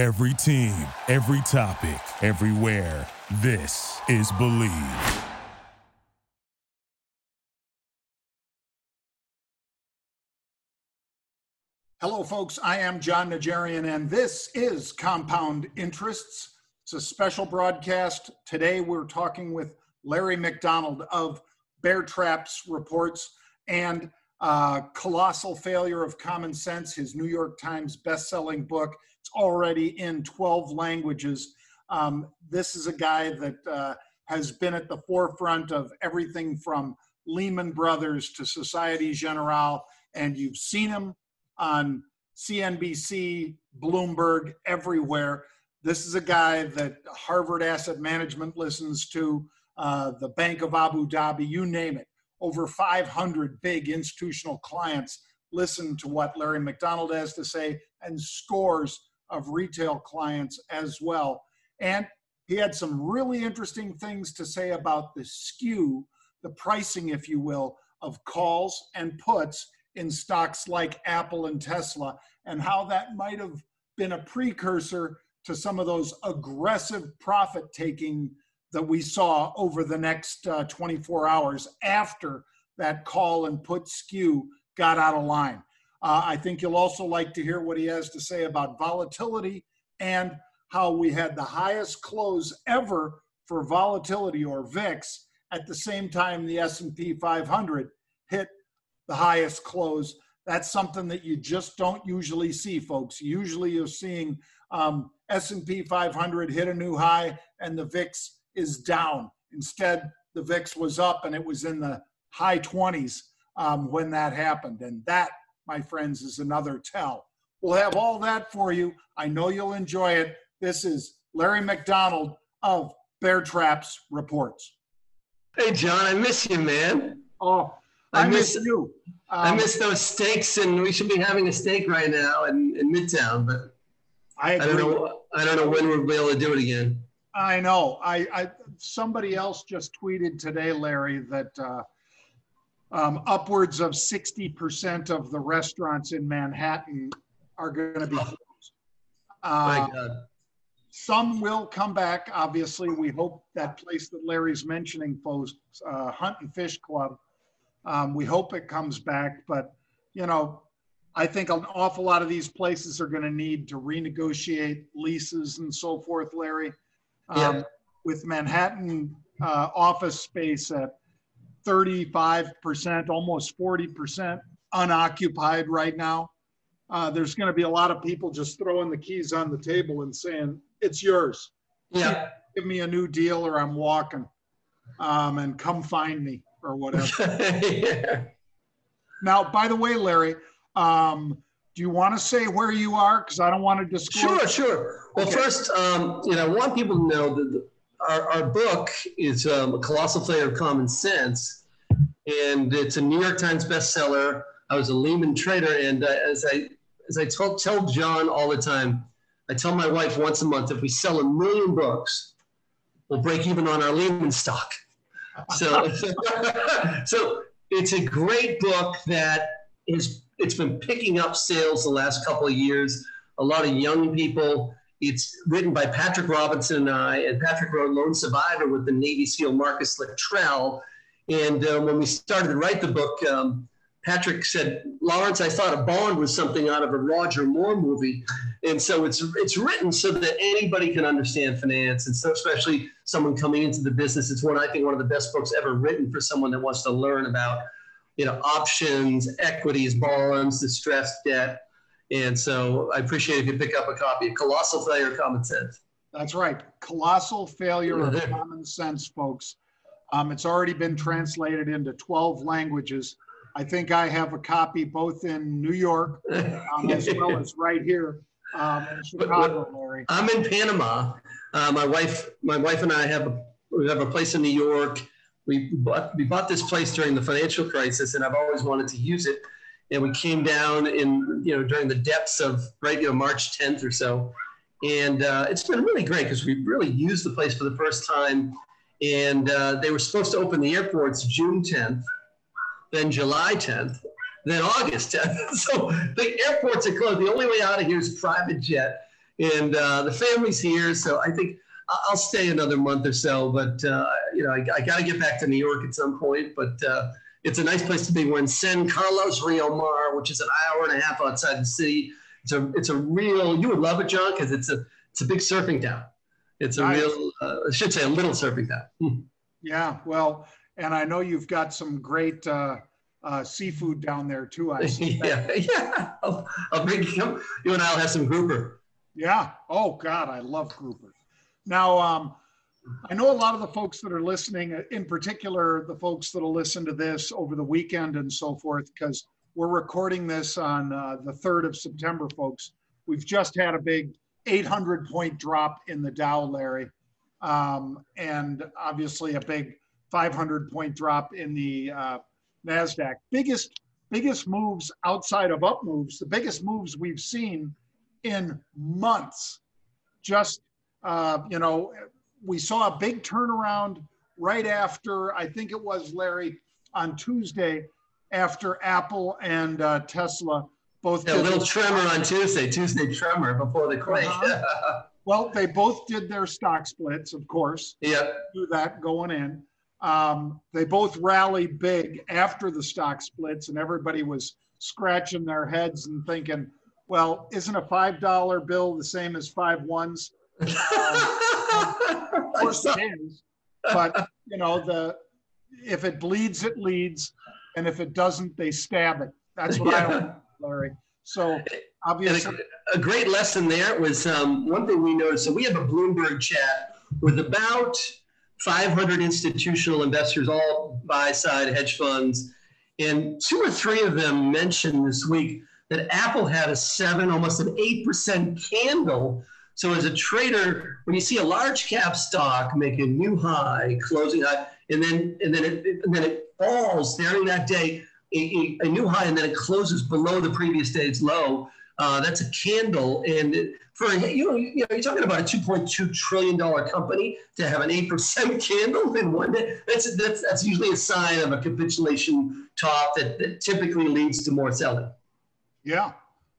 Every team, every topic, everywhere. This is Believe. Hello, folks. I am Jon Najarian, and this is Compound Interests. It's a special broadcast. Today, we're talking with Larry McDonald of Bear Traps Reports and uh, Colossal Failure of Common Sense, his New York Times best-selling book. It's already in 12 languages. Um, this is a guy that uh, has been at the forefront of everything from Lehman Brothers to Societe Generale, and you've seen him on CNBC, Bloomberg, everywhere. This is a guy that Harvard Asset Management listens to, uh, the Bank of Abu Dhabi, you name it. Over 500 big institutional clients listen to what Larry McDonald has to say, and scores of retail clients as well. And he had some really interesting things to say about the skew, the pricing, if you will, of calls and puts in stocks like Apple and Tesla, and how that might have been a precursor to some of those aggressive profit taking that we saw over the next uh, 24 hours after that call and put skew got out of line. Uh, I think you'll also like to hear what he has to say about volatility and how we had the highest close ever for volatility or VIX at the same time the S&P 500 hit the highest close. That's something that you just don't usually see, folks. Usually you're seeing um, S&P 500 hit a new high and the VIX is down. Instead, the VIX was up and it was in the high 20s um, when that happened. And that, my friends, is another tell. We'll have all that for you. I know you'll enjoy it. This is Larry McDonald of Bear Traps Reports. Hey, John, I miss you, man. Oh, I, I miss, miss, you. Um, I miss those steaks, and we should be having a steak right now in, in Midtown, but I, I, don't know. I don't know when we'll be able to do it again. I know. I, I somebody else just tweeted today, Larry, that uh, um, upwards of sixty percent of the restaurants in Manhattan are going to be closed. Uh, My God. Some will come back. Obviously, we hope that place that Larry's mentioning, folks, uh, Hunt and Fish Club. Um, we hope it comes back, but you know, I think an awful lot of these places are going to need to renegotiate leases and so forth, Larry. Um, yeah. With Manhattan uh, office space at 35%, almost 40% unoccupied right now, uh, there's going to be a lot of people just throwing the keys on the table and saying, it's yours. Yeah. Give me a new deal or I'm walking um, and come find me or whatever. yeah. Now, by the way, Larry, um, do you want to say where you are? Because I don't want to disclose. Sure, sure. Well, okay. first, um, you know, I want people to know that the, our, our book is um, a colossal failure of common sense, and it's a New York Times bestseller. I was a Lehman trader, and uh, as I as I tell, tell Jon all the time, I tell my wife once a month if we sell a million books, we'll break even on our Lehman stock. So, so it's a great book that is it's been picking up sales the last couple of years. A lot of young people. It's written by Patrick Robinson and I, and Patrick wrote Lone Survivor with the Navy SEAL Marcus Luttrell. And uh, when we started to write the book, um, Patrick said, Lawrence, I thought a Bond was something out of a Roger Moore movie. And so it's it's written so that anybody can understand finance, and so especially someone coming into the business. It's one I think one of the best books ever written for someone that wants to learn about, you know, options, equities, bonds, distressed debt. And so I appreciate if you pick up a copy of Colossal Failure of Common Sense. That's right. Colossal Failure of Common Sense, folks. Um, it's already been translated into 12 languages. I think I have a copy both in New York um, as well as right here um, in Chicago, Larry. I'm in Panama. Uh, my wife, my wife and I have a we have a place in New York. We bought we bought this place during the financial crisis, and I've always wanted to use it. And we came down in you know during the depths of right you know March 10th or so, and uh, it's been really great because we really used the place for the first time. And uh, they were supposed to open the airports June 10th then July 10th, then August 10th. So the airports are closed. The only way out of here is private jet. and uh, the family's here. So I think I'll stay another month or so. But uh, you know, I, I got to get back to New York at some point. But uh, it's a nice place to be. We're in San Carlos Rio Mar, which is an hour and a half outside the city. It's a it's a real. You would love it, John, because it's a it's a big surfing town. It's a nice. real. Uh, I should say a little surfing town. Hmm. Yeah, well, and I know you've got some great uh, uh, seafood down there too. I yeah, yeah. I'll, I'll bring you. You and I'll have some grouper. Yeah. Oh God, I love grouper. Now, um, I know a lot of the folks that are listening, in particular, the folks that'll listen to this over the weekend and so forth, because we're recording this on uh, the 3rd of September, folks. We've just had a big 800 point drop in the Dow, Larry, um, and obviously a big 500 point drop in the uh, Nasdaq. Biggest biggest moves outside of up moves. The biggest moves we've seen in months. Just uh, you know, we saw a big turnaround right after I think it was Larry on Tuesday after Apple and uh, Tesla both. Yeah, a little tremor on Tuesday. Tuesday tremor before the quake. Uh-huh. well, they both did their stock splits, of course. Yeah. Do that going in. Um, they both rallied big after the stock splits, and everybody was scratching their heads and thinking, well, isn't a $5 bill the same as five ones? Um, course it is. But, you know, the if it bleeds, it leads. And if it doesn't, they stab it. That's what yeah. I don't Larry. So obviously. A, a, great lesson there was um, one thing we noticed. So we have a Bloomberg chat with about 500 institutional investors, all buy side hedge funds. And two or three of them mentioned this week that Apple had a seven, almost an 8% candle. So as a trader, when you see a large cap stock make a new high, closing high, and then and then it and then it falls during that day, a, a, new high, and then it closes below the previous day's low. Uh, that's a candle, and for you know, you know, you're talking about a 2.2 trillion dollar company to have an eight percent candle in one day. That's that's that's usually a sign of a capitulation top that, that typically leads to more selling. Yeah,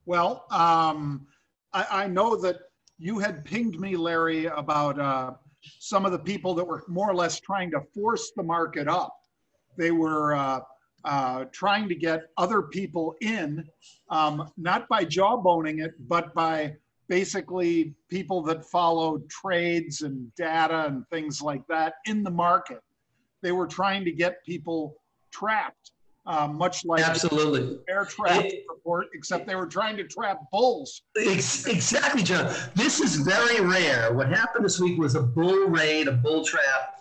well, um, I, I, know that you had pinged me, Larry, about uh, some of the people that were more or less trying to force the market up. They were uh, uh, trying to get other people in, um, not by jawboning it, but by basically people that followed trades and data and things like that in the market. They were trying to get people trapped, uh, much like absolutely air trap report, except they were trying to trap bulls. Exactly, John. This is very rare. What happened this week was a bull raid, a bull trap.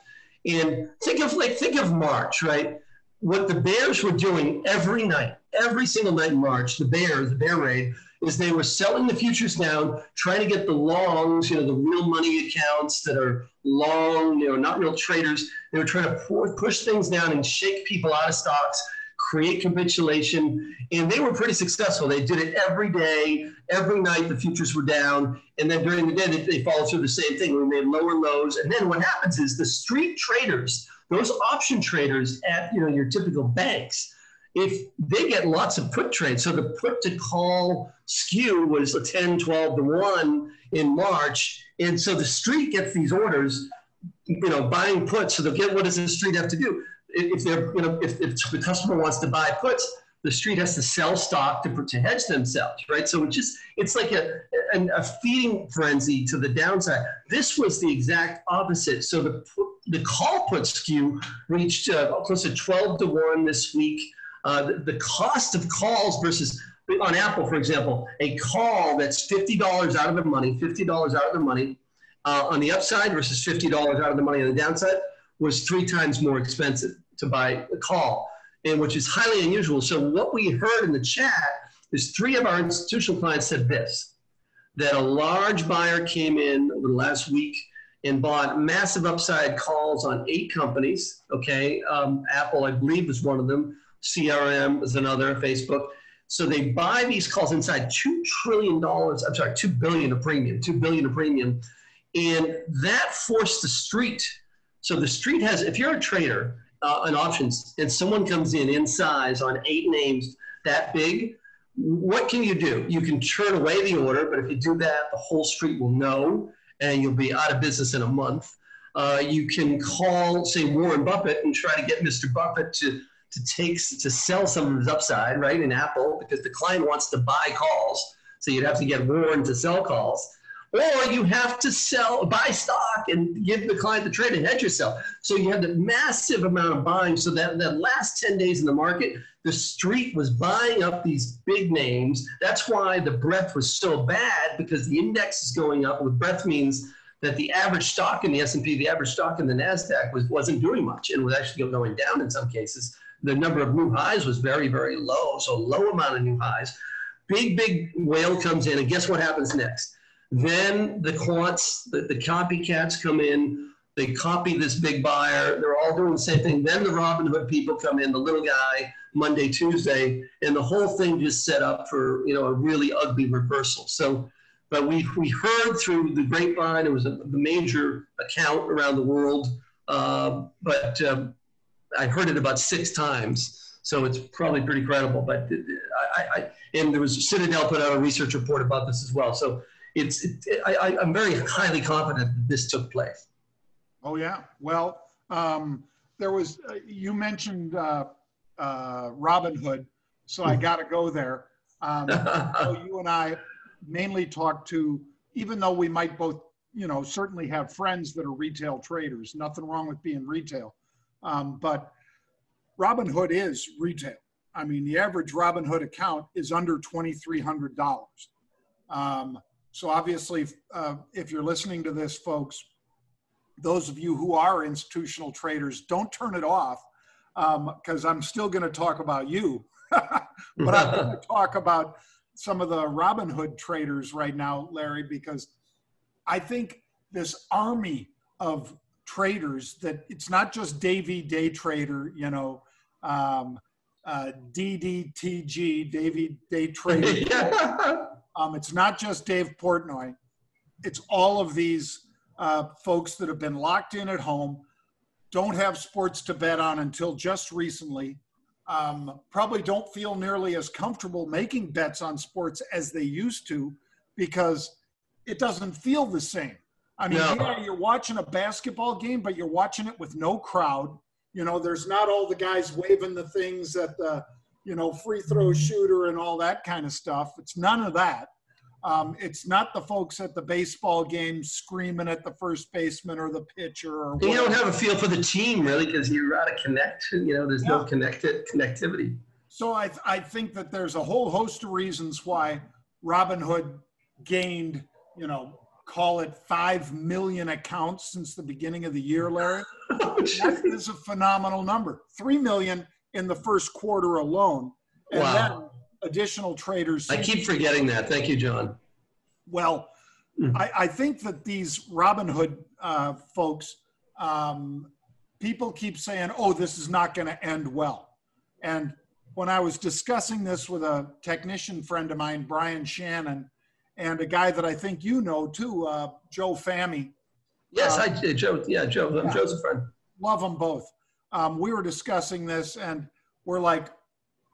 And think of like think of March, right? What the bears were doing every night, every single night in March, the bears, the bear raid is they were selling the futures down, trying to get the longs, you know, the real money accounts that are long, you know, not real traders. They were trying to push things down and shake people out of stocks, create capitulation, and they were pretty successful. They did it every day, every night. The futures were down, and then during the day they, they followed through the same thing. We made lower lows, and then what happens is the street traders, those option traders at you know your typical banks if they get lots of put trades, so the put to call skew was a 10, 12 to 1 in March. And so the street gets these orders, you know, buying puts. So they'll get what does the street have to do? If they're, you know, if, if the customer wants to buy puts, the street has to sell stock to, to hedge themselves, right? So it just it's like a, a, a feeding frenzy to the downside. This was the exact opposite. So the the call put skew reached uh, close to 12 to 1 this week. Uh, the, the, cost of calls versus on Apple, for example, a call that's fifty dollars out of the money, fifty dollars out of the money uh, on the upside versus fifty dollars out of the money on the downside was three times more expensive to buy a call, and which is highly unusual. So what we heard in the chat is three of our institutional clients said this: that a large buyer came in over the last week and bought massive upside calls on eight companies. Okay, um, Apple, I believe, is one of them. CRM is another, Facebook. So they buy these calls inside $2 trillion, I'm sorry, two billion a premium, Two billion a premium. And that forced the street. So the street has, if you're a trader uh, on options and someone comes in in size on eight names that big, what can you do? You can turn away the order, but if you do that, the whole street will know and you'll be out of business in a month. Uh, you can call, say, Warren Buffett and try to get Mr. Buffett to, to take to sell some of his upside, right, in Apple, because the client wants to buy calls. So you'd have to get Warren to sell calls or you have to sell, buy stock and give the client the trade and hedge yourself. So you have the massive amount of buying. So that that last 10 days in the market, the street was buying up these big names. That's why the breadth was so bad because the index is going up. With breadth means that the average stock in the S&P, the average stock in the NASDAQ was, wasn't doing much and was actually going down in some cases. The number of new highs was very, very low. So low amount of new highs. Big, big whale comes in and guess what happens next? Then the quants, the, the copycats come in, they copy this big buyer. They're all doing the same thing. Then the Robinhood people come in, the little guy, Monday, Tuesday, and the whole thing just set up for you know a really ugly reversal. So, but we we heard through the grapevine it was a, major account around the world, uh, but um, I heard it about six times, so it's probably pretty credible. But I, I and there was Citadel put out a research report about this as well. So it's it, I, I'm very highly confident that this took place. Oh yeah. Well, um, there was uh, you mentioned uh, uh, Robinhood, so I got to go there. Um, so you and I mainly talk to, even though we might both, you know, certainly have friends that are retail traders. Nothing wrong with being retail, um, but Robinhood is retail. I mean, the average Robinhood account is under twenty three hundred dollars. Um, so obviously, uh, if you're listening to this, folks, those of you who are institutional traders, don't turn it off because um, I'm still going to talk about you, but I'm going to talk about some of the Robinhood traders right now, Larry, because I think this army of traders that it's not just Davey day trader, you know, um, uh, DDTG, Davey day trader. Um, it's not just Dave Portnoy. It's all of these uh, folks that have been locked in at home, don't have sports to bet on until just recently, um, probably don't feel nearly as comfortable making bets on sports as they used to because it doesn't feel the same. I mean, no. yeah, you're watching a basketball game, but you're watching it with no crowd. You know, there's not all the guys waving the things at the you know, free throw shooter and all that kind of stuff. It's none of that. Um, it's not the folks at the baseball game screaming at the first baseman or the pitcher. Or you don't have a feel for the team really because you're out of connect. You know, there's yeah. no connected connectivity. So I, I think that there's a whole host of reasons why Robinhood gained, you know, call it five million accounts since the beginning of the year, Larry. oh, that is a phenomenal number. Three million in the first quarter alone. And wow. additional traders. I keep forgetting that. Thank you, John. Well, mm. I, I, think that these Robinhood uh, folks, um, people keep saying, oh, this is not going to end well. And when I was discussing this with a technician friend of mine, Brian Shannon, and a guy that I think you know too, uh, Joe Fahmy. Yes, uh, I did. Joe, yeah, Joe. Yeah, Joe's a friend. Love them both um, we were discussing this and we're like,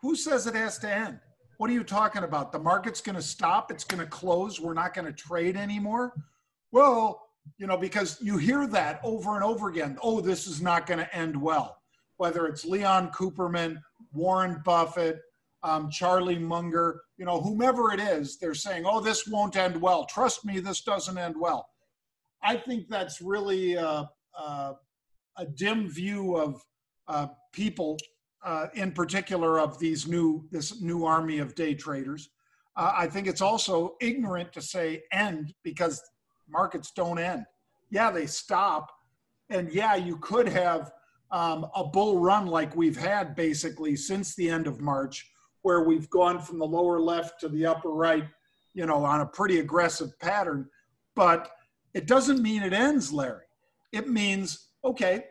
who says it has to end? What are you talking about? The market's going to stop. It's going to close. We're not going to trade anymore. Well, you know, because you hear that over and over again. Oh, this is not going to end well. Whether it's Leon Cooperman, Warren Buffett, um, Charlie Munger, you know, whomever it is, they're saying, oh, this won't end well. Trust me, this doesn't end well. I think that's really uh, uh, a dim view of uh, people, uh, in particular of these new this new army of day traders. Uh, I think it's also ignorant to say end because markets don't end. Yeah, they stop, and yeah, you could have um, a bull run like we've had basically since the end of March, where we've gone from the lower left to the upper right, you know, on a pretty aggressive pattern. But it doesn't mean it ends, Larry. It means okay,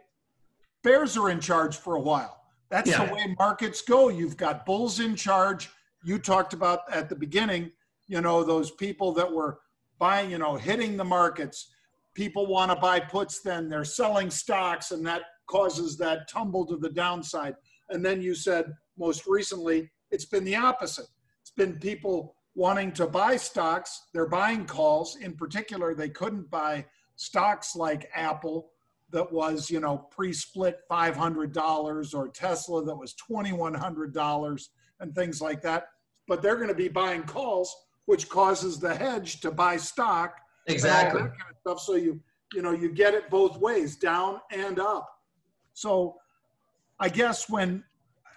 bears are in charge for a while. That's yeah. the way markets go. You've got bulls in charge. You talked about at the beginning, you know, those people that were buying, you know, hitting the markets. People want to buy puts, then they're selling stocks, and that causes that tumble to the downside. And then you said most recently, it's been the opposite. It's been people wanting to buy stocks. They're buying calls. In particular, they couldn't buy stocks like Apple that was, you know, pre-split $500 or Tesla that was $2,100 and things like that. But they're going to be buying calls, which causes the hedge to buy stock. Exactly. Kind of stuff. So you, you know, you get it both ways, down and up. So I guess when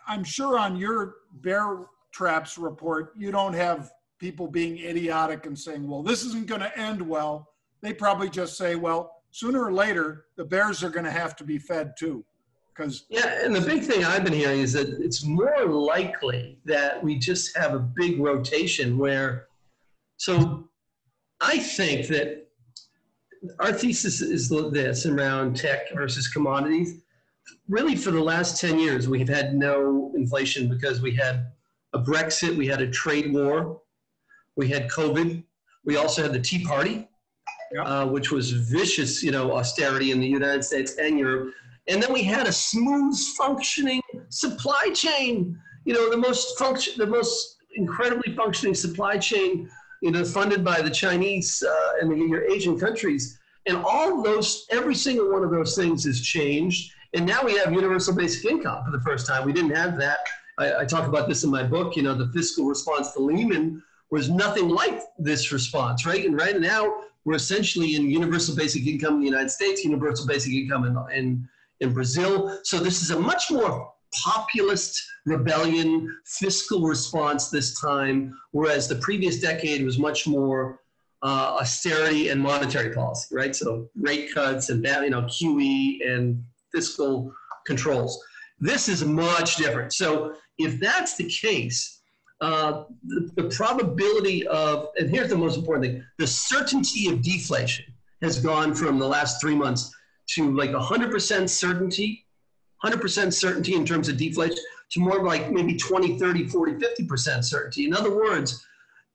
I'm sure on your bear traps report, you don't have people being idiotic and saying, well, this isn't going to end well. They probably just say, well, sooner or later, the bears are going to have to be fed too. Because yeah, and the big thing I've been hearing is that it's more likely that we just have a big rotation where, so I think that our thesis is this around tech versus commodities really for the last 10 years, we've had no inflation because we had a Brexit, we had a trade war, we had COVID, we also had the Tea Party, yep. uh, which was vicious, you know, austerity in the United States and Europe. And then we had a smooth functioning supply chain, you know, the most function, the most incredibly functioning supply chain, you know, funded by the Chinese uh, and the your Asian countries. And all those, every single one of those things has changed and now we have universal basic income for the first time. We didn't have that. I, I talk about this in my book. You know, the fiscal response to Lehman was nothing like this response, right? And right now we're essentially in universal basic income in the United States, universal basic income in, in, in Brazil. So this is a much more populist rebellion fiscal response this time, whereas the previous decade was much more uh, austerity and monetary policy, right? So rate cuts and you know QE and fiscal controls. This is much different. So if that's the case, uh, the, the, probability of, and here's the most important thing, the certainty of deflation has gone from the last three months to like 100% certainty, 100% certainty in terms of deflation, to more like maybe 20, 30, 40, 50% certainty. In other words,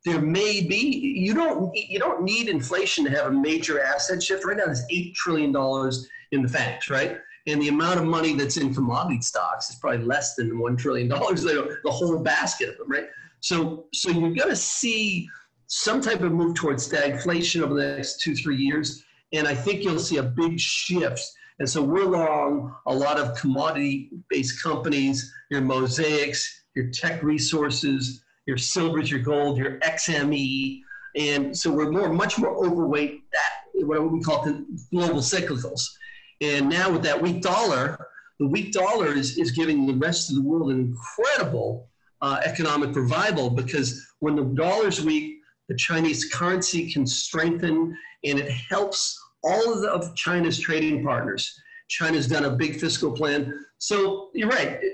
there may be you don't you don't need inflation to have a major asset shift. Right now, there's eight trillion dollars in the FANGs, right? and the amount of money that's in commodity stocks is probably less than one trillion dollars. The whole basket of them, right? So, so you're going to see some type of move towards stagflation over the next two, three years, and I think you'll see a big shift. And so we're long a lot of commodity-based companies, your mosaics, your Teck Resources, your silvers, your gold, your XME, and so we're more, much more overweight that what we call the global cyclicals. And now with that weak dollar, the weak dollar is, is giving the rest of the world an incredible uh, economic revival because when the dollar's weak, the Chinese currency can strengthen and it helps all of, the, of China's trading partners. China's done a big fiscal plan. So you're right. It,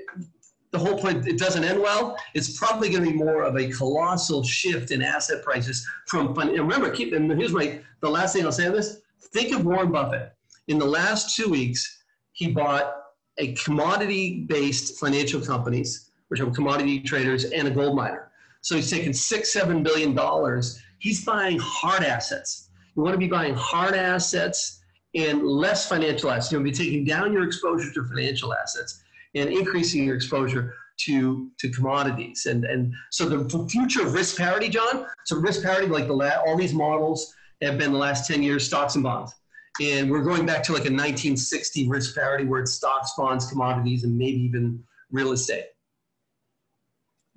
the whole point, it doesn't end well. It's probably going to be more of a colossal shift in asset prices from. And remember, keep, and here's my, the last thing I'll say on this. Think of Warren Buffett in the last two weeks, he bought a commodity based financial companies, which are commodity traders, and a gold miner. So he's taking six, seven billion dollars. He's buying hard assets. You want to be buying hard assets and less financial assets. You want to be taking down your exposure to financial assets and increasing your exposure to to commodities. And and so the future of risk parity, John. So risk parity, like the la- all these models have been the last ten years, stocks and bonds. And we're going back to like a 1960 risk parity where it's stocks, bonds, commodities, and maybe even real estate.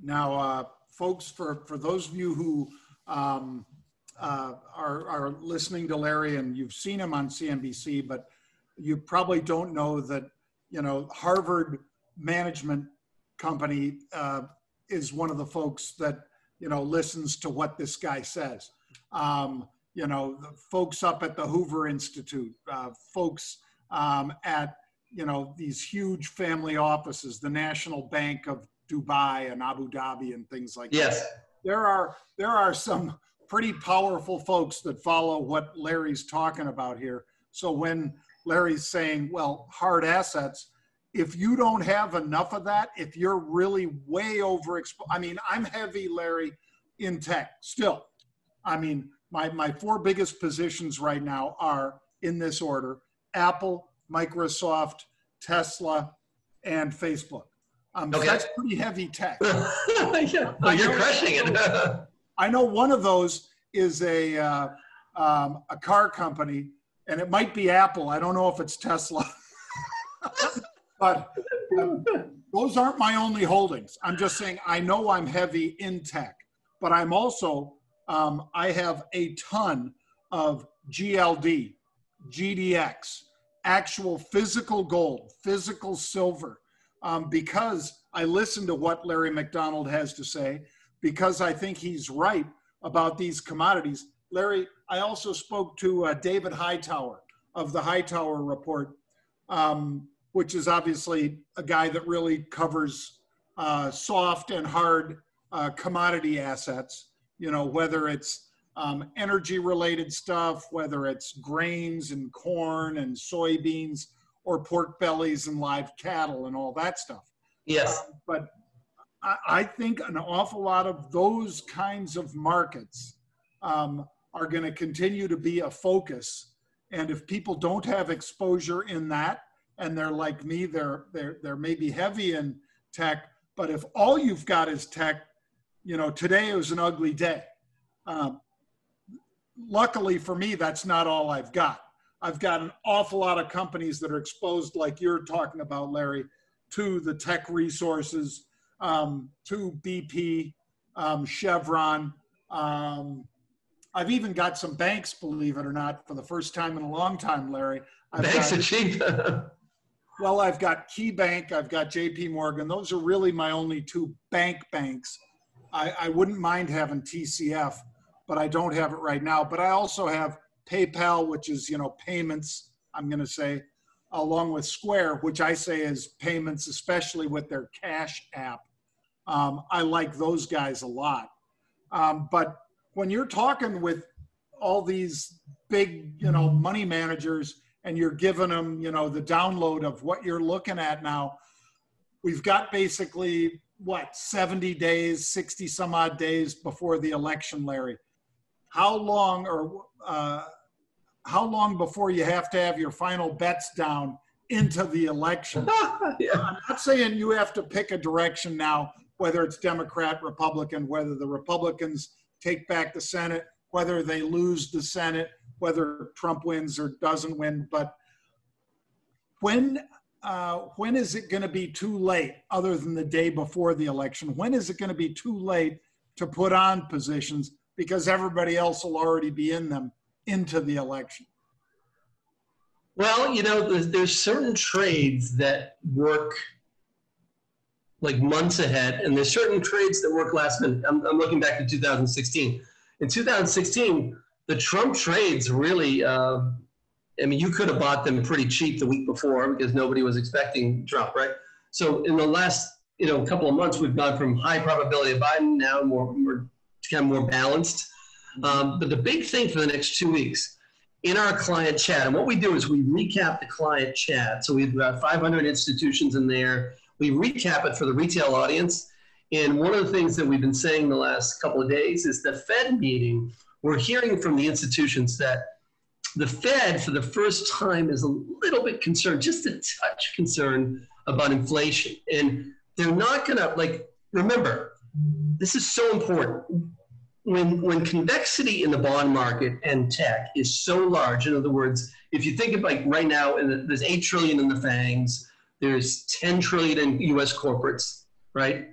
Now, uh, folks, for, for those of you who um, uh, are, are listening to Larry and you've seen him on CNBC, but you probably don't know that, you know, Harvard Management Company uh, is one of the folks that, you know, listens to what this guy says. Um, you know, the folks up at the Hoover Institute, uh, folks um, at, you know, these huge family offices, the National Bank of Dubai and Abu Dhabi and things like yes. that. There are, there are some pretty powerful folks that follow what Larry's talking about here. So when Larry's saying, well, hard assets, if you don't have enough of that, if you're really way overexposed, I mean, I'm heavy, Larry, in tech still. I mean, my, my four biggest positions right now are in this order Apple, Microsoft, Tesla, and Facebook. Um, okay. That's pretty heavy tech. yeah. You're crushing it. I know one of those is a uh, um, a car company, and it might be Apple. I don't know if it's Tesla, but um, those aren't my only holdings. I'm just saying I know I'm heavy in tech, but I'm also um, I have a ton of GLD, GDX, actual physical gold, physical silver, um, because I listen to what Larry McDonald has to say, because I think he's right about these commodities. Larry, I also spoke to uh, David Hightower of the Hightower Report, um, which is obviously a guy that really covers uh, soft and hard uh, commodity assets, you know, whether it's um, energy related stuff, whether it's grains and corn and soybeans or pork bellies and live cattle and all that stuff. Yes. Um, but I, I, think an awful lot of those kinds of markets um, are going to continue to be a focus. And if people don't have exposure in that, and they're like me, they're they're they're maybe heavy in tech, but if all you've got is tech, you know, today was an ugly day. Um, luckily for me, that's not all I've got. I've got an awful lot of companies that are exposed, like you're talking about, Larry, to the Teck Resources, um, to BP, um, Chevron. Um, I've even got some banks, believe it or not, for the first time in a long time, Larry. I've banks got, are cheap. well, I've got KeyBank, I've got JP Morgan. Those are really my only two bank banks. I, I wouldn't mind having TCF, but I don't have it right now. But I also have PayPal, which is, you know, payments, I'm going to say, along with Square, which I say is payments, especially with their cash app. Um, I like those guys a lot. Um, but when you're talking with all these big, you know, money managers and you're giving them, you know, the download of what you're looking at now, we've got basically what 70 days, 60 some odd days before the election, Larry. How long or uh, how long before you have to have your final bets down into the election? yeah. I'm not saying you have to pick a direction now, whether it's Democrat, Republican, whether the Republicans take back the Senate, whether they lose the Senate, whether Trump wins or doesn't win. But when uh, when is it going to be too late, other than the day before the election? When is it going to be too late to put on positions because everybody else will already be in them into the election? Well, you know, there's, there's certain trades that work like months ahead, and there's certain trades that work last minute. I'm, I'm looking back to 2016. In 2016, the Trump trades really, uh, I mean, you could have bought them pretty cheap the week before because nobody was expecting Trump, right? So in the last, you know, couple of months, we've gone from high probability of Biden now more, more kind of more balanced. Um, but the big thing for the next two weeks in our client chat, and what we do is we recap the client chat. So we've got 500 institutions in there. We recap it for the retail audience. And one of the things that we've been saying the last couple of days is the Fed meeting. We're hearing from the institutions that the Fed, for the first time, is a little bit concerned, just a touch concerned about inflation. And they're not going to, like, remember, this is so important when when convexity in the bond market and tech is so large, in other words, if you think of like right now, the, there's eight trillion in the fangs, there's ten trillion in U.S. corporates, right?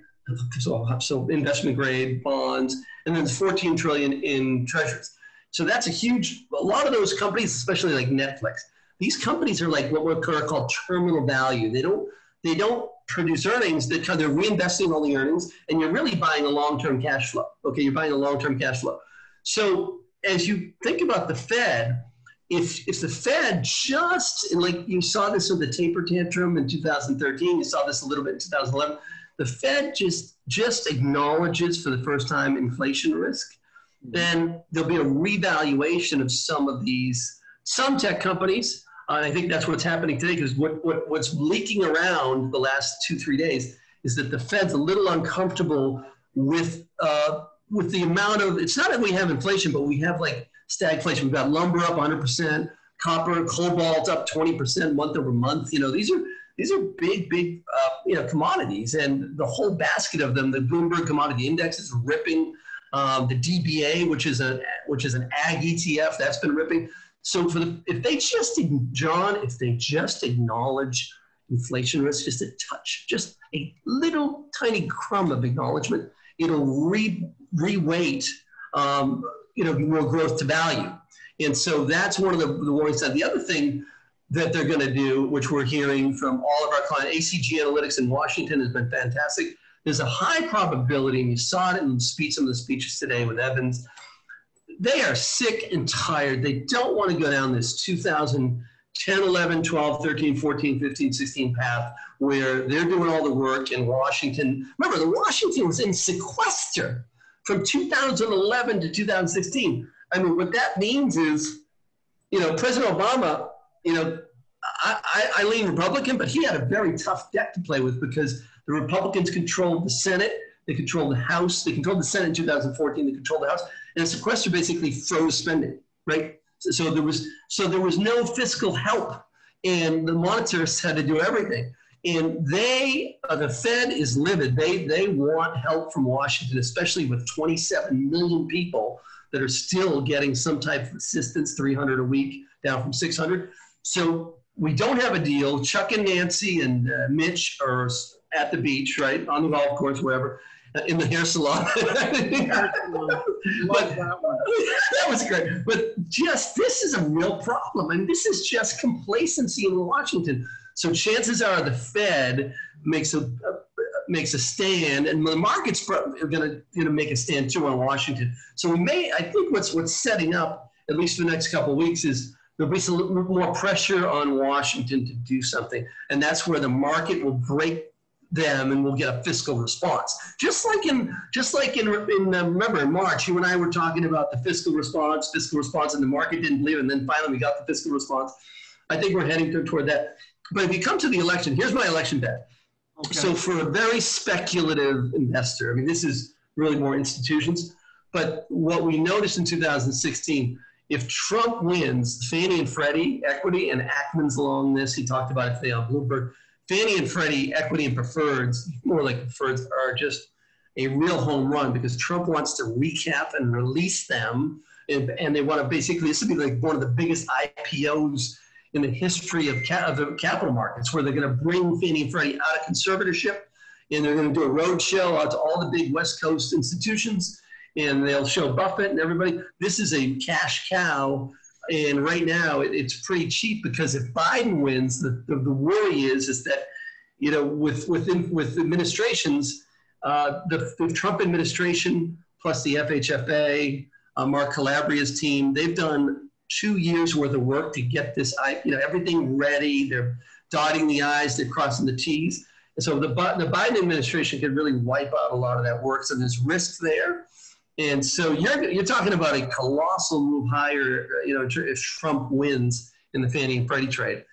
So, so investment grade bonds, and then there's 14 trillion in treasuries. So that's a huge. A lot of those companies, especially like Netflix, these companies are like what we're called terminal value. They don't they don't produce earnings that they're reinvesting all the earnings and you're really buying a long-term cash flow. Okay you're buying a long-term cash flow. So as you think about the fed if if the fed just and like you saw this with the taper tantrum in 2013 you saw this a little bit in 2011 the fed just just acknowledges for the first time inflation risk then there'll be a revaluation of some of these some tech companies and I think that's what's happening today because what, what, what's leaking around the last two, three days is that the Fed's a little uncomfortable with, uh, with the amount of, it's not that we have inflation, but we have like stagflation. We've got lumber up 100%, copper, cobalt up 20% month over month. You know, these are, these are big, big, uh, you know, commodities, and the whole basket of them. The Bloomberg Commodity Index is ripping. Um, the DBA, which is a which is an ag ETF, that's been ripping. So for the, if they just John, if they just acknowledge inflation risk, just a touch, just a little tiny crumb of acknowledgement, it'll re reweight, um, you know, more growth to value. And so that's one of the, the warning signs. The other thing that they're going to do, which we're hearing from all of our clients, ACG Analytics in Washington has been fantastic. There's a high probability, and you saw it in some of the speeches today with Evans. They are sick and tired. They don't want to go down this 2010, 11, 12, 13, 14, 15, 16 path where they're doing all the work in Washington. Remember, the Washington was in sequester from 2011 to 2016. I mean, what that means is, you know, President Obama, you know, I, I, I lean Republican, but he had a very tough deck to play with because the Republicans controlled the Senate, they controlled the House, they controlled the Senate in 2014, they controlled the House, and sequester basically froze spending, right? So, there was so there was no fiscal help, and the monetarists had to do everything. And they, uh, the Fed is livid. They they want help from Washington, especially with 27 million people that are still getting some type of assistance, 300 a week down from 600. So we don't have a deal. Chuck and Nancy and uh, Mitch are at the beach, right, on the golf course, wherever, in the hair salon. but, that, that was great. But just this is a real problem. and this is just complacency in Washington. So chances are the Fed makes a, a makes a stand, and the markets are going to make a stand too on Washington. So we may, I think, what's what's setting up at least for the next couple of weeks is there'll be some more pressure on Washington to do something, and that's where the market will break them and we'll get a fiscal response. Just like in, just like in, in uh, remember in March, you and I were talking about the fiscal response, fiscal response, and the market didn't believe it. And then finally we got the fiscal response. I think we're heading toward that. But if you come to the election, here's my election bet. Okay. So for a very speculative investor, I mean, this is really more institutions. But what we noticed in 2016, if Trump wins, Fannie and Freddie equity and Ackman's along this, he talked about it today on Bloomberg. Fannie and Freddie equity and preferreds, more like preferreds, are just a real home run because Trump wants to recap and release them. And, and they want to basically, this would be like one of the biggest IPOs in the history of, ca- of the capital markets, where they're going to bring Fannie and Freddie out of conservatorship, and they're going to do a road show out to all the big West Coast institutions, and they'll show Buffett and everybody. This is a cash cow, and right now it, it's pretty cheap because if Biden wins, the, the, the worry is is that you know with within with administrations, uh, the, the Trump administration plus the FHFA, uh, Mark Calabria's team, they've done two years worth of work to get this, you know, everything ready. They're dotting the I's, they're crossing the T's. And so the, the Biden administration could really wipe out a lot of that work. So there's risk there. And so you're, you're talking about a colossal move higher, you know, if Trump wins in the Fannie and Freddie trade.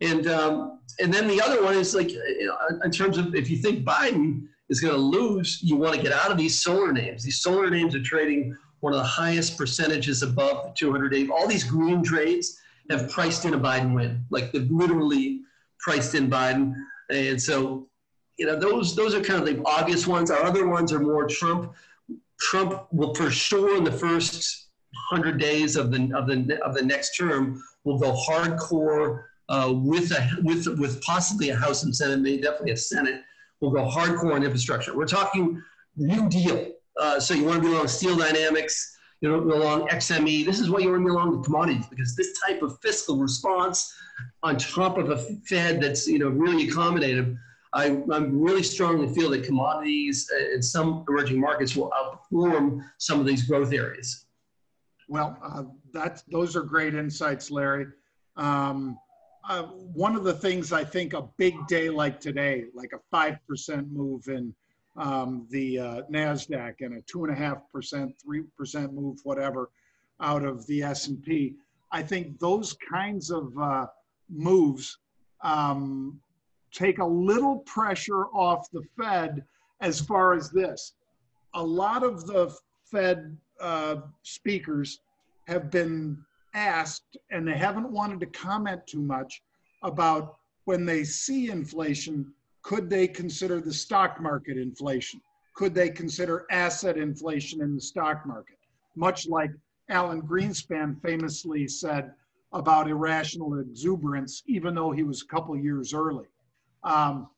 And, um, and then the other one is like, you know, in terms of if you think Biden is going to lose, you want to get out of these solar names. These solar names are trading one of the highest percentages above the 200 day. All these green trades have priced in a Biden win, like they've literally priced in Biden. And so, you know, those those are kind of the obvious ones. Our other ones are more Trump. Trump will for sure in the first hundred days of the of the of the next term will go hardcore uh, with a with with possibly a House and Senate, maybe definitely a Senate. Will go hardcore on infrastructure. We're talking New Deal. Uh, so you want to be along Steel Dynamics, you know, along XME. This is why you want to be along the commodities because this type of fiscal response on top of a Fed that's you know really accommodative. I, am really strongly feel that commodities uh, in some emerging markets will outperform some of these growth areas. Well, uh, that's those are great insights, Larry. Um, uh, one of the things I think a big day like today, like a five percent move in um, the uh, Nasdaq and a two and a half percent, three percent move, whatever, out of the S and P. I think those kinds of uh, moves um, take a little pressure off the Fed as far as this. A lot of the Fed uh, speakers have been asked, and they haven't wanted to comment too much about when they see inflation, could they consider the stock market inflation? Could they consider asset inflation in the stock market? Much like Alan Greenspan famously said about irrational exuberance, even though he was a couple years early. Um,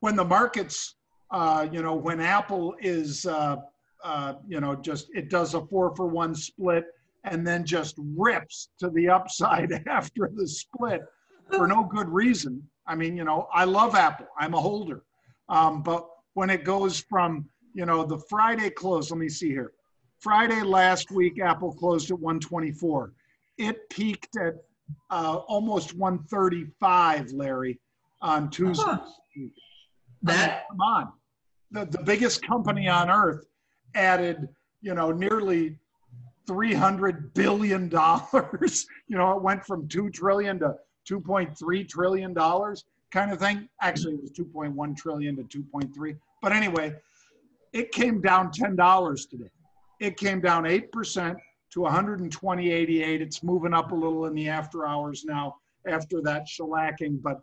when the markets, uh, you know, when Apple is, uh, uh, you know, just it does a four for one split and then just rips to the upside after the split for no good reason. I mean, you know, I love Apple. I'm a holder. Um, but when it goes from, you know, the Friday close, let me see here. Friday last week, Apple closed at 124. It peaked at uh, almost 135, Larry, on Tuesday. Huh. That come on, the the biggest company on earth added, you know, nearly 300 billion dollars. you know, it went from two trillion to 2.3 trillion dollars kind of thing. Actually, it was 2.1 trillion to 2.3. But anyway, it came down $10 today. It came down 8% to 120.88. It's moving up a little in the after hours now after that shellacking. But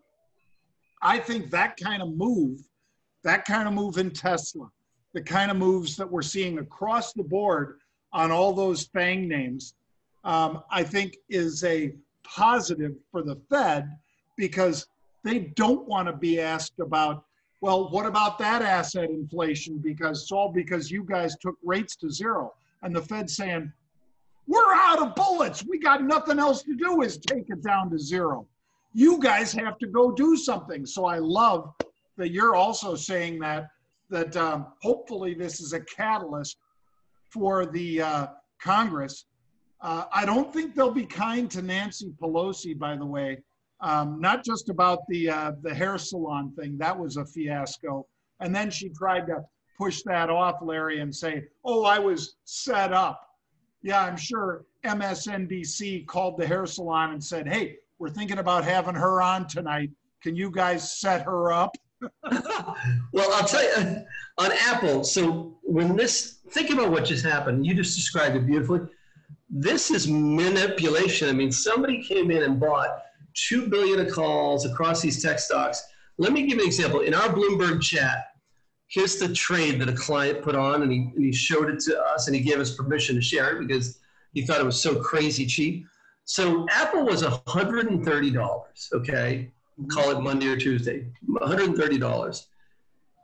I think that kind of move, that kind of move in Tesla, the kind of moves that we're seeing across the board on all those FANG names, um, I think is a positive for the Fed because they don't want to be asked about, well, what about that asset inflation? Because it's all because you guys took rates to zero. And the Fed saying, we're out of bullets. We got nothing else to do is take it down to zero. You guys have to go do something. So I love that you're also saying that that um, hopefully this is a catalyst for the uh, Congress. Uh, I don't think they'll be kind to Nancy Pelosi, by the way. Um, not just about the uh, the hair salon thing, that was a fiasco. And then she tried to push that off, Larry, and say, "Oh, I was set up." Yeah, I'm sure MSNBC called the hair salon and said, "Hey, we're thinking about having her on tonight. Can you guys set her up?" well, I'll tell you uh, on Apple. So when this, think about what just happened. You just described it beautifully. This is manipulation. I mean, somebody came in and bought two billion of calls across these tech stocks. Let me give you an example. In our Bloomberg chat, here's the trade that a client put on, and he, and he showed it to us, and he gave us permission to share it because he thought it was so crazy cheap. So Apple was $130, okay? Call it Monday or Tuesday, $130.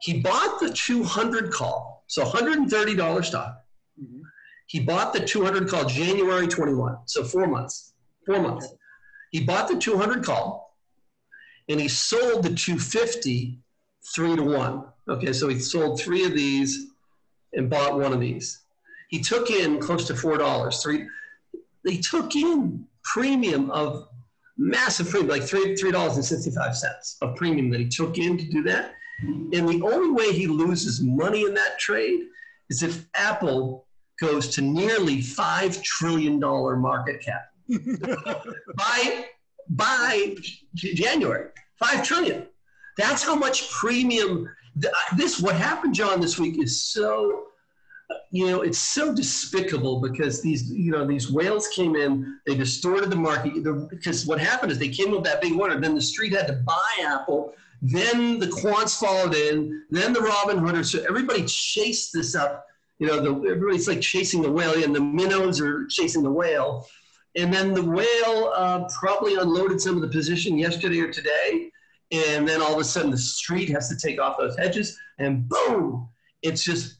He bought the 200 call, so $130 stock. Mm-hmm. He bought the 200 call January 21, so four months, four months. He bought the 200 call and he sold the 250 three to one. Okay, so he sold three of these and bought one of these. He took in close to four dollars. Three. They took in premium of massive premium, like three three dollars and sixty five cents of premium that he took in to do that. And the only way he loses money in that trade is if Apple goes to nearly five trillion dollar market cap. by by January. Five trillion. That's how much premium. This what happened, Jon, this week is so. You know, it's so despicable because these, you know, these whales came in, they distorted the market. Because what happened is they came with that big order, then the street had to buy Apple, then the quants followed in, then the Robinhooders. So everybody chased this up. You know, the, everybody's like chasing the whale, and the minnows are chasing the whale and then the whale uh, probably unloaded some of the position yesterday or today. And then all of a sudden the street has to take off those hedges and boom, it's just,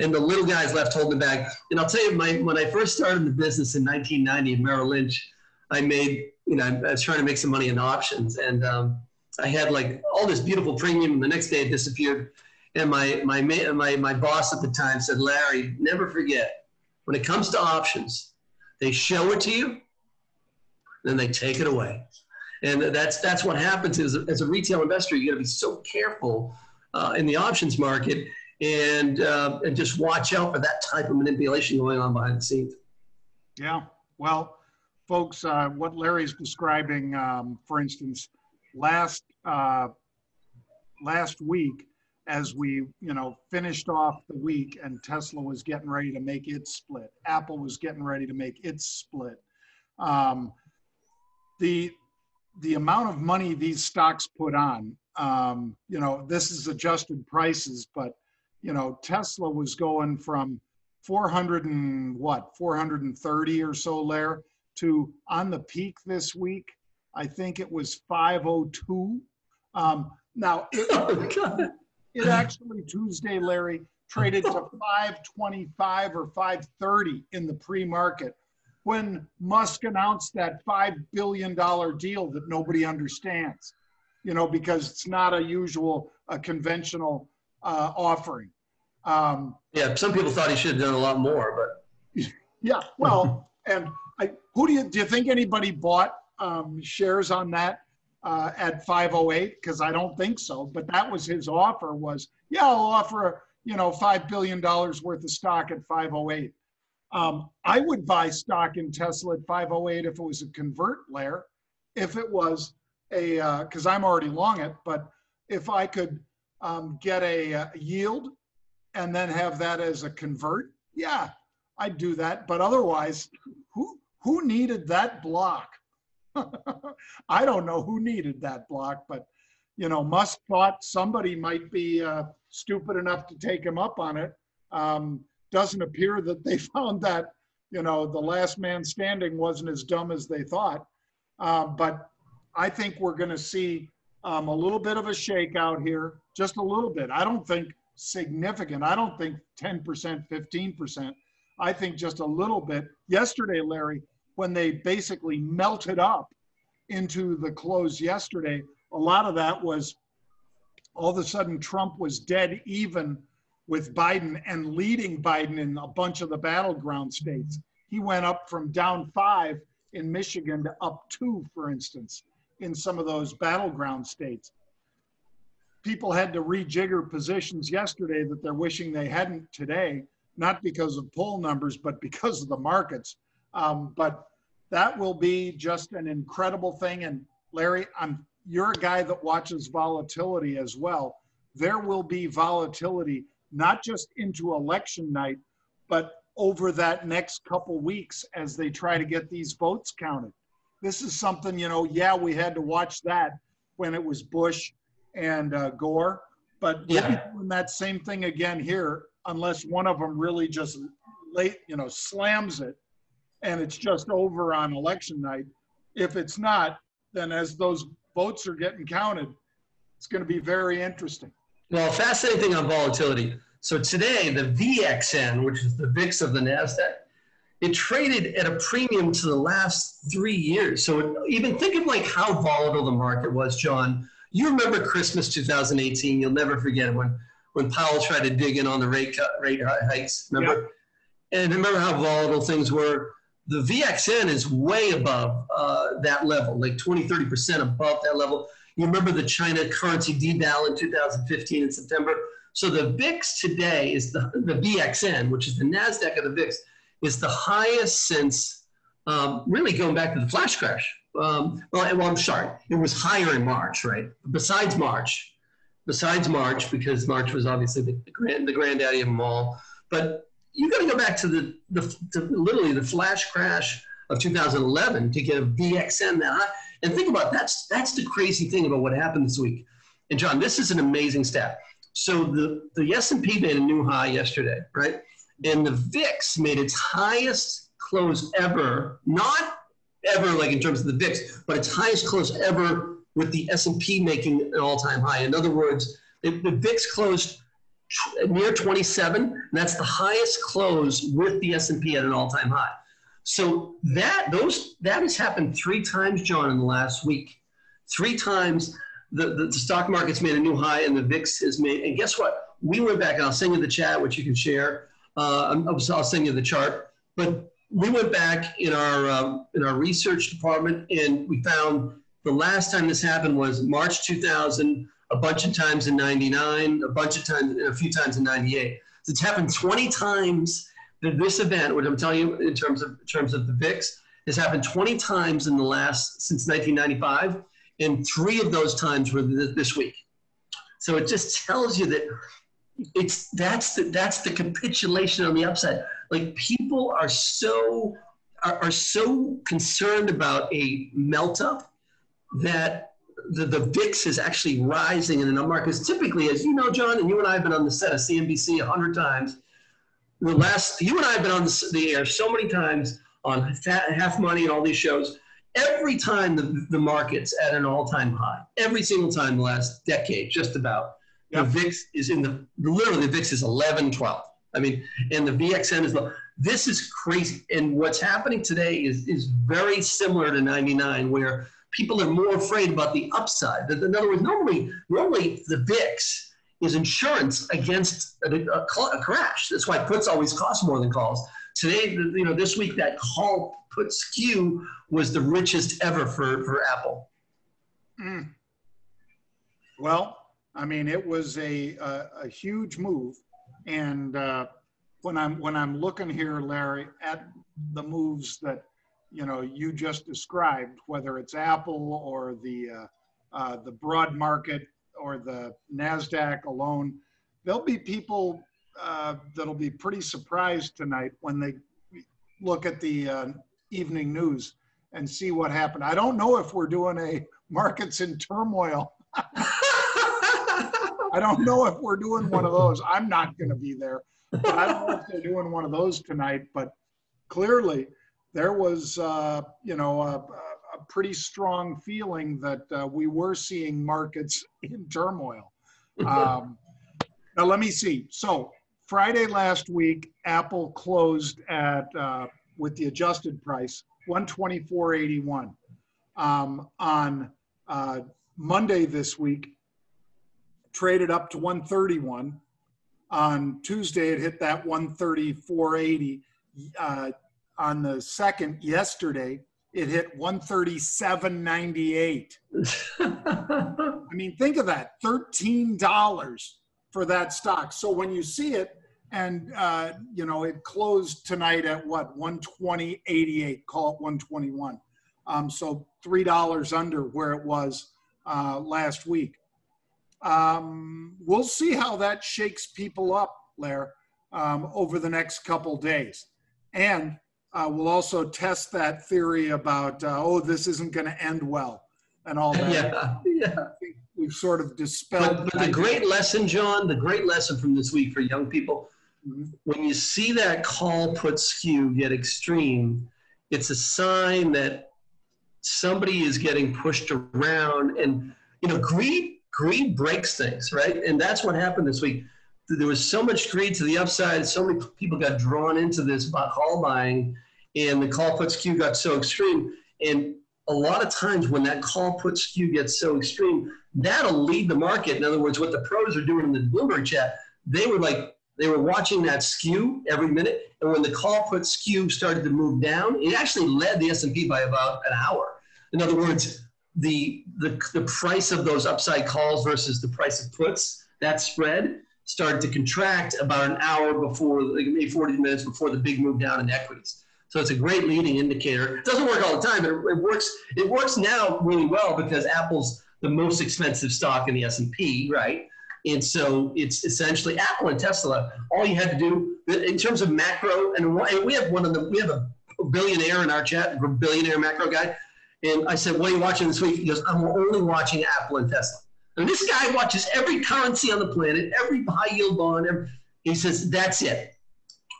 and the little guy's left holding the bag. And I'll tell you, my, when I first started the business in 1990 in Merrill Lynch, I made, you know, I was trying to make some money in options. And um, I had like all this beautiful premium. And the next day it disappeared. And my, my, my, my boss at the time said, Larry, never forget, when it comes to options, they show it to you, then they take it away. And that's that's what happens is, as a retail investor. You got to be so careful uh, in the options market and uh, and just watch out for that type of manipulation going on behind the scenes. Yeah, well, folks, uh, what Larry's describing, um, for instance, last uh, last week, as we you know finished off the week and tesla was getting ready to make its split apple was getting ready to make its split um, the the amount of money these stocks put on, um, you know, this is adjusted prices, but you know, Tesla was going from 400 and what, 430 or so there to on the peak this week, I think it was 502. Um, now, it, oh, it actually Tuesday, Larry, traded to 525 or 530 in the pre-market when Musk announced that $5 billion deal that nobody understands, you know, because it's not a usual, a conventional uh, offering. Um, yeah, some people thought he should have done a lot more, but. Yeah, well, and I, who do you, do you think anybody bought um, shares on that uh, at 508? Because I don't think so, but that was his offer was, yeah, I'll offer, you know, $5 billion worth of stock at 508. Um, I would buy stock in Tesla at 508 if it was a convert layer, if it was a, because uh, I'm already long it, but if I could um, get a, a, uh, yield and then have that as a convert, yeah, I'd do that. But otherwise, who who needed that block? I don't know who needed that block, but you know, Musk thought somebody might be uh, stupid enough to take him up on it. Um, doesn't appear that they found that you know the last man standing wasn't as dumb as they thought. Uh, but I think we're going to see um, a little bit of a shakeout here, just a little bit. I don't think significant. I don't think 10%, 15%. I think just a little bit. Yesterday, Larry, when they basically melted up into the close yesterday, a lot of that was all of a sudden Trump was dead even with Biden and leading Biden in a bunch of the battleground states. He went up from down five in Michigan to up two, for instance, in some of those battleground states. People had to rejigger positions yesterday that they're wishing they hadn't today, not because of poll numbers, but because of the markets. Um, but that will be just an incredible thing. And Larry, I'm you're a guy that watches volatility as well. There will be volatility not just into election night, but over that next couple weeks as they try to get these votes counted. This is something, you know, yeah, we had to watch that when it was Bush and uh, Gore, but yeah. that same thing again here, unless one of them really just late, you know, slams it and it's just over on election night. If it's not, then as those votes are getting counted, it's going to be very interesting. Well, fascinating thing on volatility. So today, the VXN, which is the VIX of the NASDAQ, it traded at a premium to the last three years. So even think of like how volatile the market was, Jon. You remember Christmas 2018. You'll never forget when, when Powell tried to dig in on the rate, cut, rate hikes. Remember? Yep. And remember how volatile things were. The VXN is way above uh, that level, like 20, 30% above that level. You remember the China currency deval in 2015 in September? So the VIX today is the, the VXN, which is the NASDAQ of the VIX, is the highest since um, really going back to the flash crash. Um, well, well, I'm sorry, it was higher in March, right? Besides March, besides March, because March was obviously the, the, grand, the granddaddy of them all. But you got to go back to the, the to literally the flash crash of 2011 to get a VXN that high. And think about that's that's the crazy thing about what happened this week. And Jon, this is an amazing stat. So the the S&P made a new high yesterday, right? And the VIX made its highest close ever, not ever like in terms of the VIX, but its highest close ever with the S&P making an all-time high. In other words, the, the VIX closed near 27, and that's the highest close with the S&P at an all-time high. So that those that has happened three times, Jon, in the last week. Three times the, the, the, stock market's made a new high and the VIX has made. And guess what? We went back, and I'll send you the chat, which you can share. Uh, I'll send you the chart. But we went back in our um, in our research department, and we found the last time this happened was March 2000. A bunch of times in '99, a bunch of times, a few times in '98. So it's happened 20 times that this event, which I'm telling you in terms of in terms of the VIX, has happened 20 times in the last since 1995, and three of those times were this week. So it just tells you that it's that's the that's the capitulation on the upside. Like people are so are, are so concerned about a melt up that the, the VIX is actually rising in the markets. Typically, as you know, Jon, and you and I have been on the set of CNBC a hundred times. The last, you and I have been on the, the air so many times on Fast Money and all these shows. Every time the, the market's at an all-time high, every single time the last decade, just about, yep. the VIX is in the literally the VIX is 11, 12. I mean, and the VXN is low. This is crazy. And what's happening today is is very similar to 99, where people are more afraid about the upside. In other words, normally, normally the VIX is insurance against a, a, a, crash. That's why puts always cost more than calls. Today, you know, this week that call put skew was the richest ever for, for Apple. Mm. Well, I mean, it was a, a, a huge move. And uh, when I'm when I'm looking here, Larry, at the moves that you know you just described, whether it's Apple or the uh, uh, the broad market or the Nasdaq alone, there'll be people uh, that'll be pretty surprised tonight when they look at the uh, evening news and see what happened. I don't know if we're doing a markets in turmoil. I don't know if we're doing one of those. I'm not going to be there. I don't know if they're doing one of those tonight. But clearly, there was, uh, you know, a, a, pretty strong feeling that uh, we were seeing markets in turmoil. Um, now, let me see. So, Friday last week, Apple closed at, uh, with the adjusted price, 124.81. Um, on uh, Monday this week, traded up to 131. On Tuesday, it hit that 134.80. Uh, on the second yesterday it hit 137.98 i mean think of that $13 for that stock so when you see it and uh, you know it closed tonight at what 120.88 call it 121 um, so three dollars under where it was uh, last week um, we'll see how that shakes people up Lair, um, over the next couple days and uh, we'll also test that theory about uh, oh this isn't going to end well and all that. Yeah, yeah. We've sort of dispelled. But, but the great lesson, Jon, the great lesson from this week for young people, mm-hmm. when you see that call put skew get extreme, it's a sign that somebody is getting pushed around, and you know greed greed breaks things, right? And that's what happened this week there was so much greed to the upside. So many people got drawn into this call buying, and the call put skew got so extreme. And a lot of times when that call put skew gets so extreme, that'll lead the market. In other words, what the pros are doing in the Bloomberg chat, they were like they were watching that skew every minute, and when the call put skew started to move down, it actually led the S and P by about an hour. In other words, the, the the price of those upside calls versus the price of puts, that spread started to contract about an hour before, like maybe 40 minutes before the big move down in equities. So it's a great leading indicator. It doesn't work all the time, but it works. It works now really well because Apple's the most expensive stock in the S&P, right? And so it's essentially Apple and Tesla. All you had to do in terms of macro, and we have one of the we have a billionaire in our chat, a billionaire macro guy. And I said, "What are you watching this week?" He goes, "I'm only watching Apple and Tesla." And this guy watches every currency on the planet, every high yield bond. Every, he says, that's it.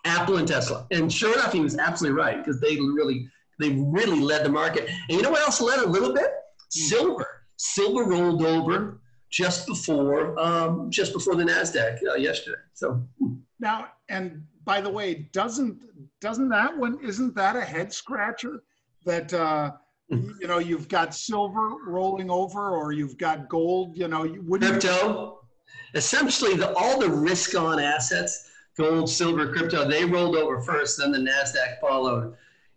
Apple and Tesla. And sure enough, he was absolutely right because they really, they really led the market. And you know what else led a little bit? Silver. Silver rolled over just before, um, just before the Nasdaq uh, yesterday. So now, and by the way, doesn't doesn't that one isn't that a head scratcher that uh, you know, you've got silver rolling over, or you've got gold. You know, wouldn't crypto. You... Essentially, the, all the risk-on assets, gold, silver, crypto, they rolled over first. Then the Nasdaq followed,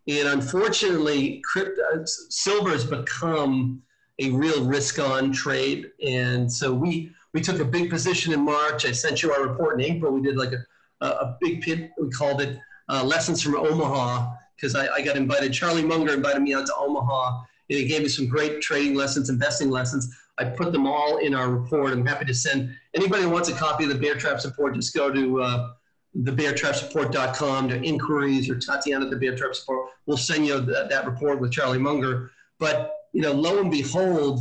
and unfortunately, crypto, silver has become a real risk-on trade. And so we we took a big position in March. I sent you our report in April. We did like a a, big pit. We called it uh, lessons from Omaha because I, I, got invited. Charlie Munger invited me out to Omaha, and he gave me some great trading lessons, investing lessons. I put them all in our report. I'm happy to send anybody who wants a copy of the Bear Trap Report. Just go to uh, thebeartrapsreport.com to inquiries or Tatiana the Bear Trap Report. We'll send you that, that report with Charlie Munger. But you know, lo and behold,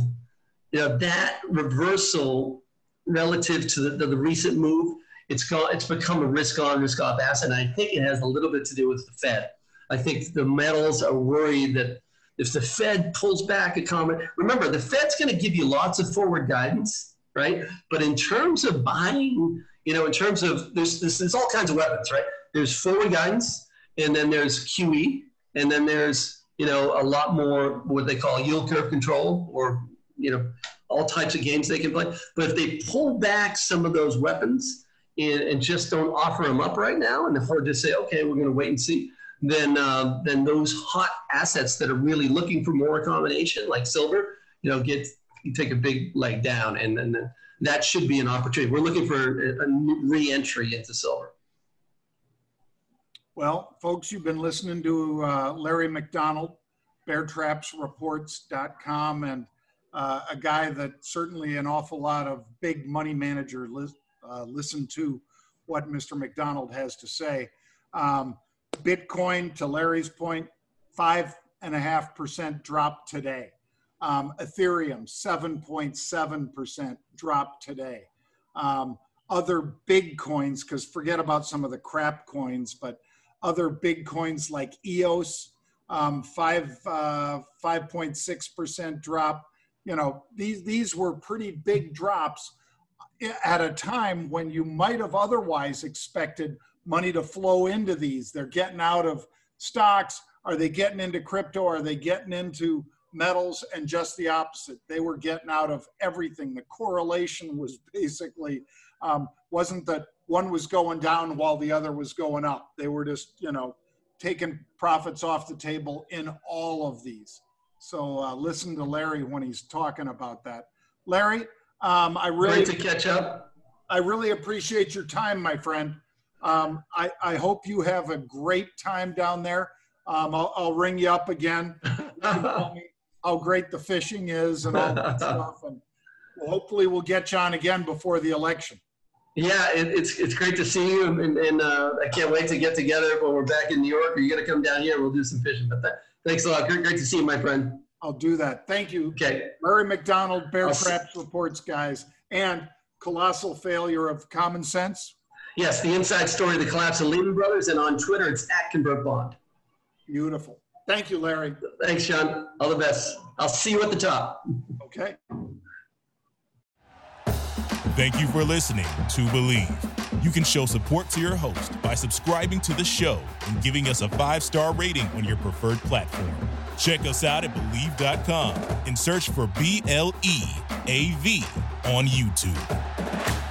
you know, that reversal relative to the, the, the recent move, it's gone, it's become a risk on, risk off asset. And I think it has a little bit to do with the Fed. I think the metals are worried that if the Fed pulls back a comment, remember the Fed's going to give you lots of forward guidance, right? But in terms of buying, you know, in terms of there's, there's, there's all kinds of weapons, right? There's forward guidance, and then there's QE, and then there's you know a lot more what they call yield curve control, or you know all types of games they can play. But if they pull back some of those weapons and, and just don't offer them up right now, and the Fed just say, okay, we're going to wait and see, then uh, then those hot assets that are really looking for more accommodation, like silver, you know, get you take a big leg down, and then that should be an opportunity. We're looking for a, a re-entry into silver. Well, folks, you've been listening to uh, Larry McDonald, BearTrapsReports.com, and uh, a guy that certainly an awful lot of big money managers uh, listen to what Mr. McDonald has to say. Um, Bitcoin, to Larry's point, five and a half percent drop today. Um, Ethereum, 7.7% drop today. Um, other big coins, because forget about some of the crap coins, but other big coins like EOS, um, five uh, five point six percent drop. You know, these these were pretty big drops at a time when you might have otherwise expected money to flow into these. They're getting out of stocks. Are they getting into crypto? Are they getting into metals? And just the opposite. They were getting out of everything. The correlation was basically um, wasn't that one was going down while the other was going up. They were just, you know, taking profits off the table in all of these. So uh, listen to Larry when he's talking about that. Larry, um, I really Great to catch up. I really appreciate your time, my friend. Um, I, I hope you have a great time down there. Um, I'll, I'll, ring you up again. how great the fishing is and all that stuff. And hopefully we'll get you on again before the election. Yeah, it, it's it's great to see you, and, and uh, I can't wait to get together when we're back in New York. Are you going to come down here? We'll do some fishing. But that, thanks a lot. Great, great to see you, my friend. I'll do that. Thank you. Okay. Larry McDonald, Bear Traps Reports, guys, and colossal failure of common sense. Yes, the inside story of the collapse of Lehman Brothers, and on Twitter, it's at Convert Bond. Beautiful. Thank you, Larry. Thanks, Jon. All the best. I'll see you at the top. Okay. Thank you for listening to Bleav. You can show support to your host by subscribing to the show and giving us a five star rating on your preferred platform. Check us out at Bleav.com and search for B L E A V on YouTube.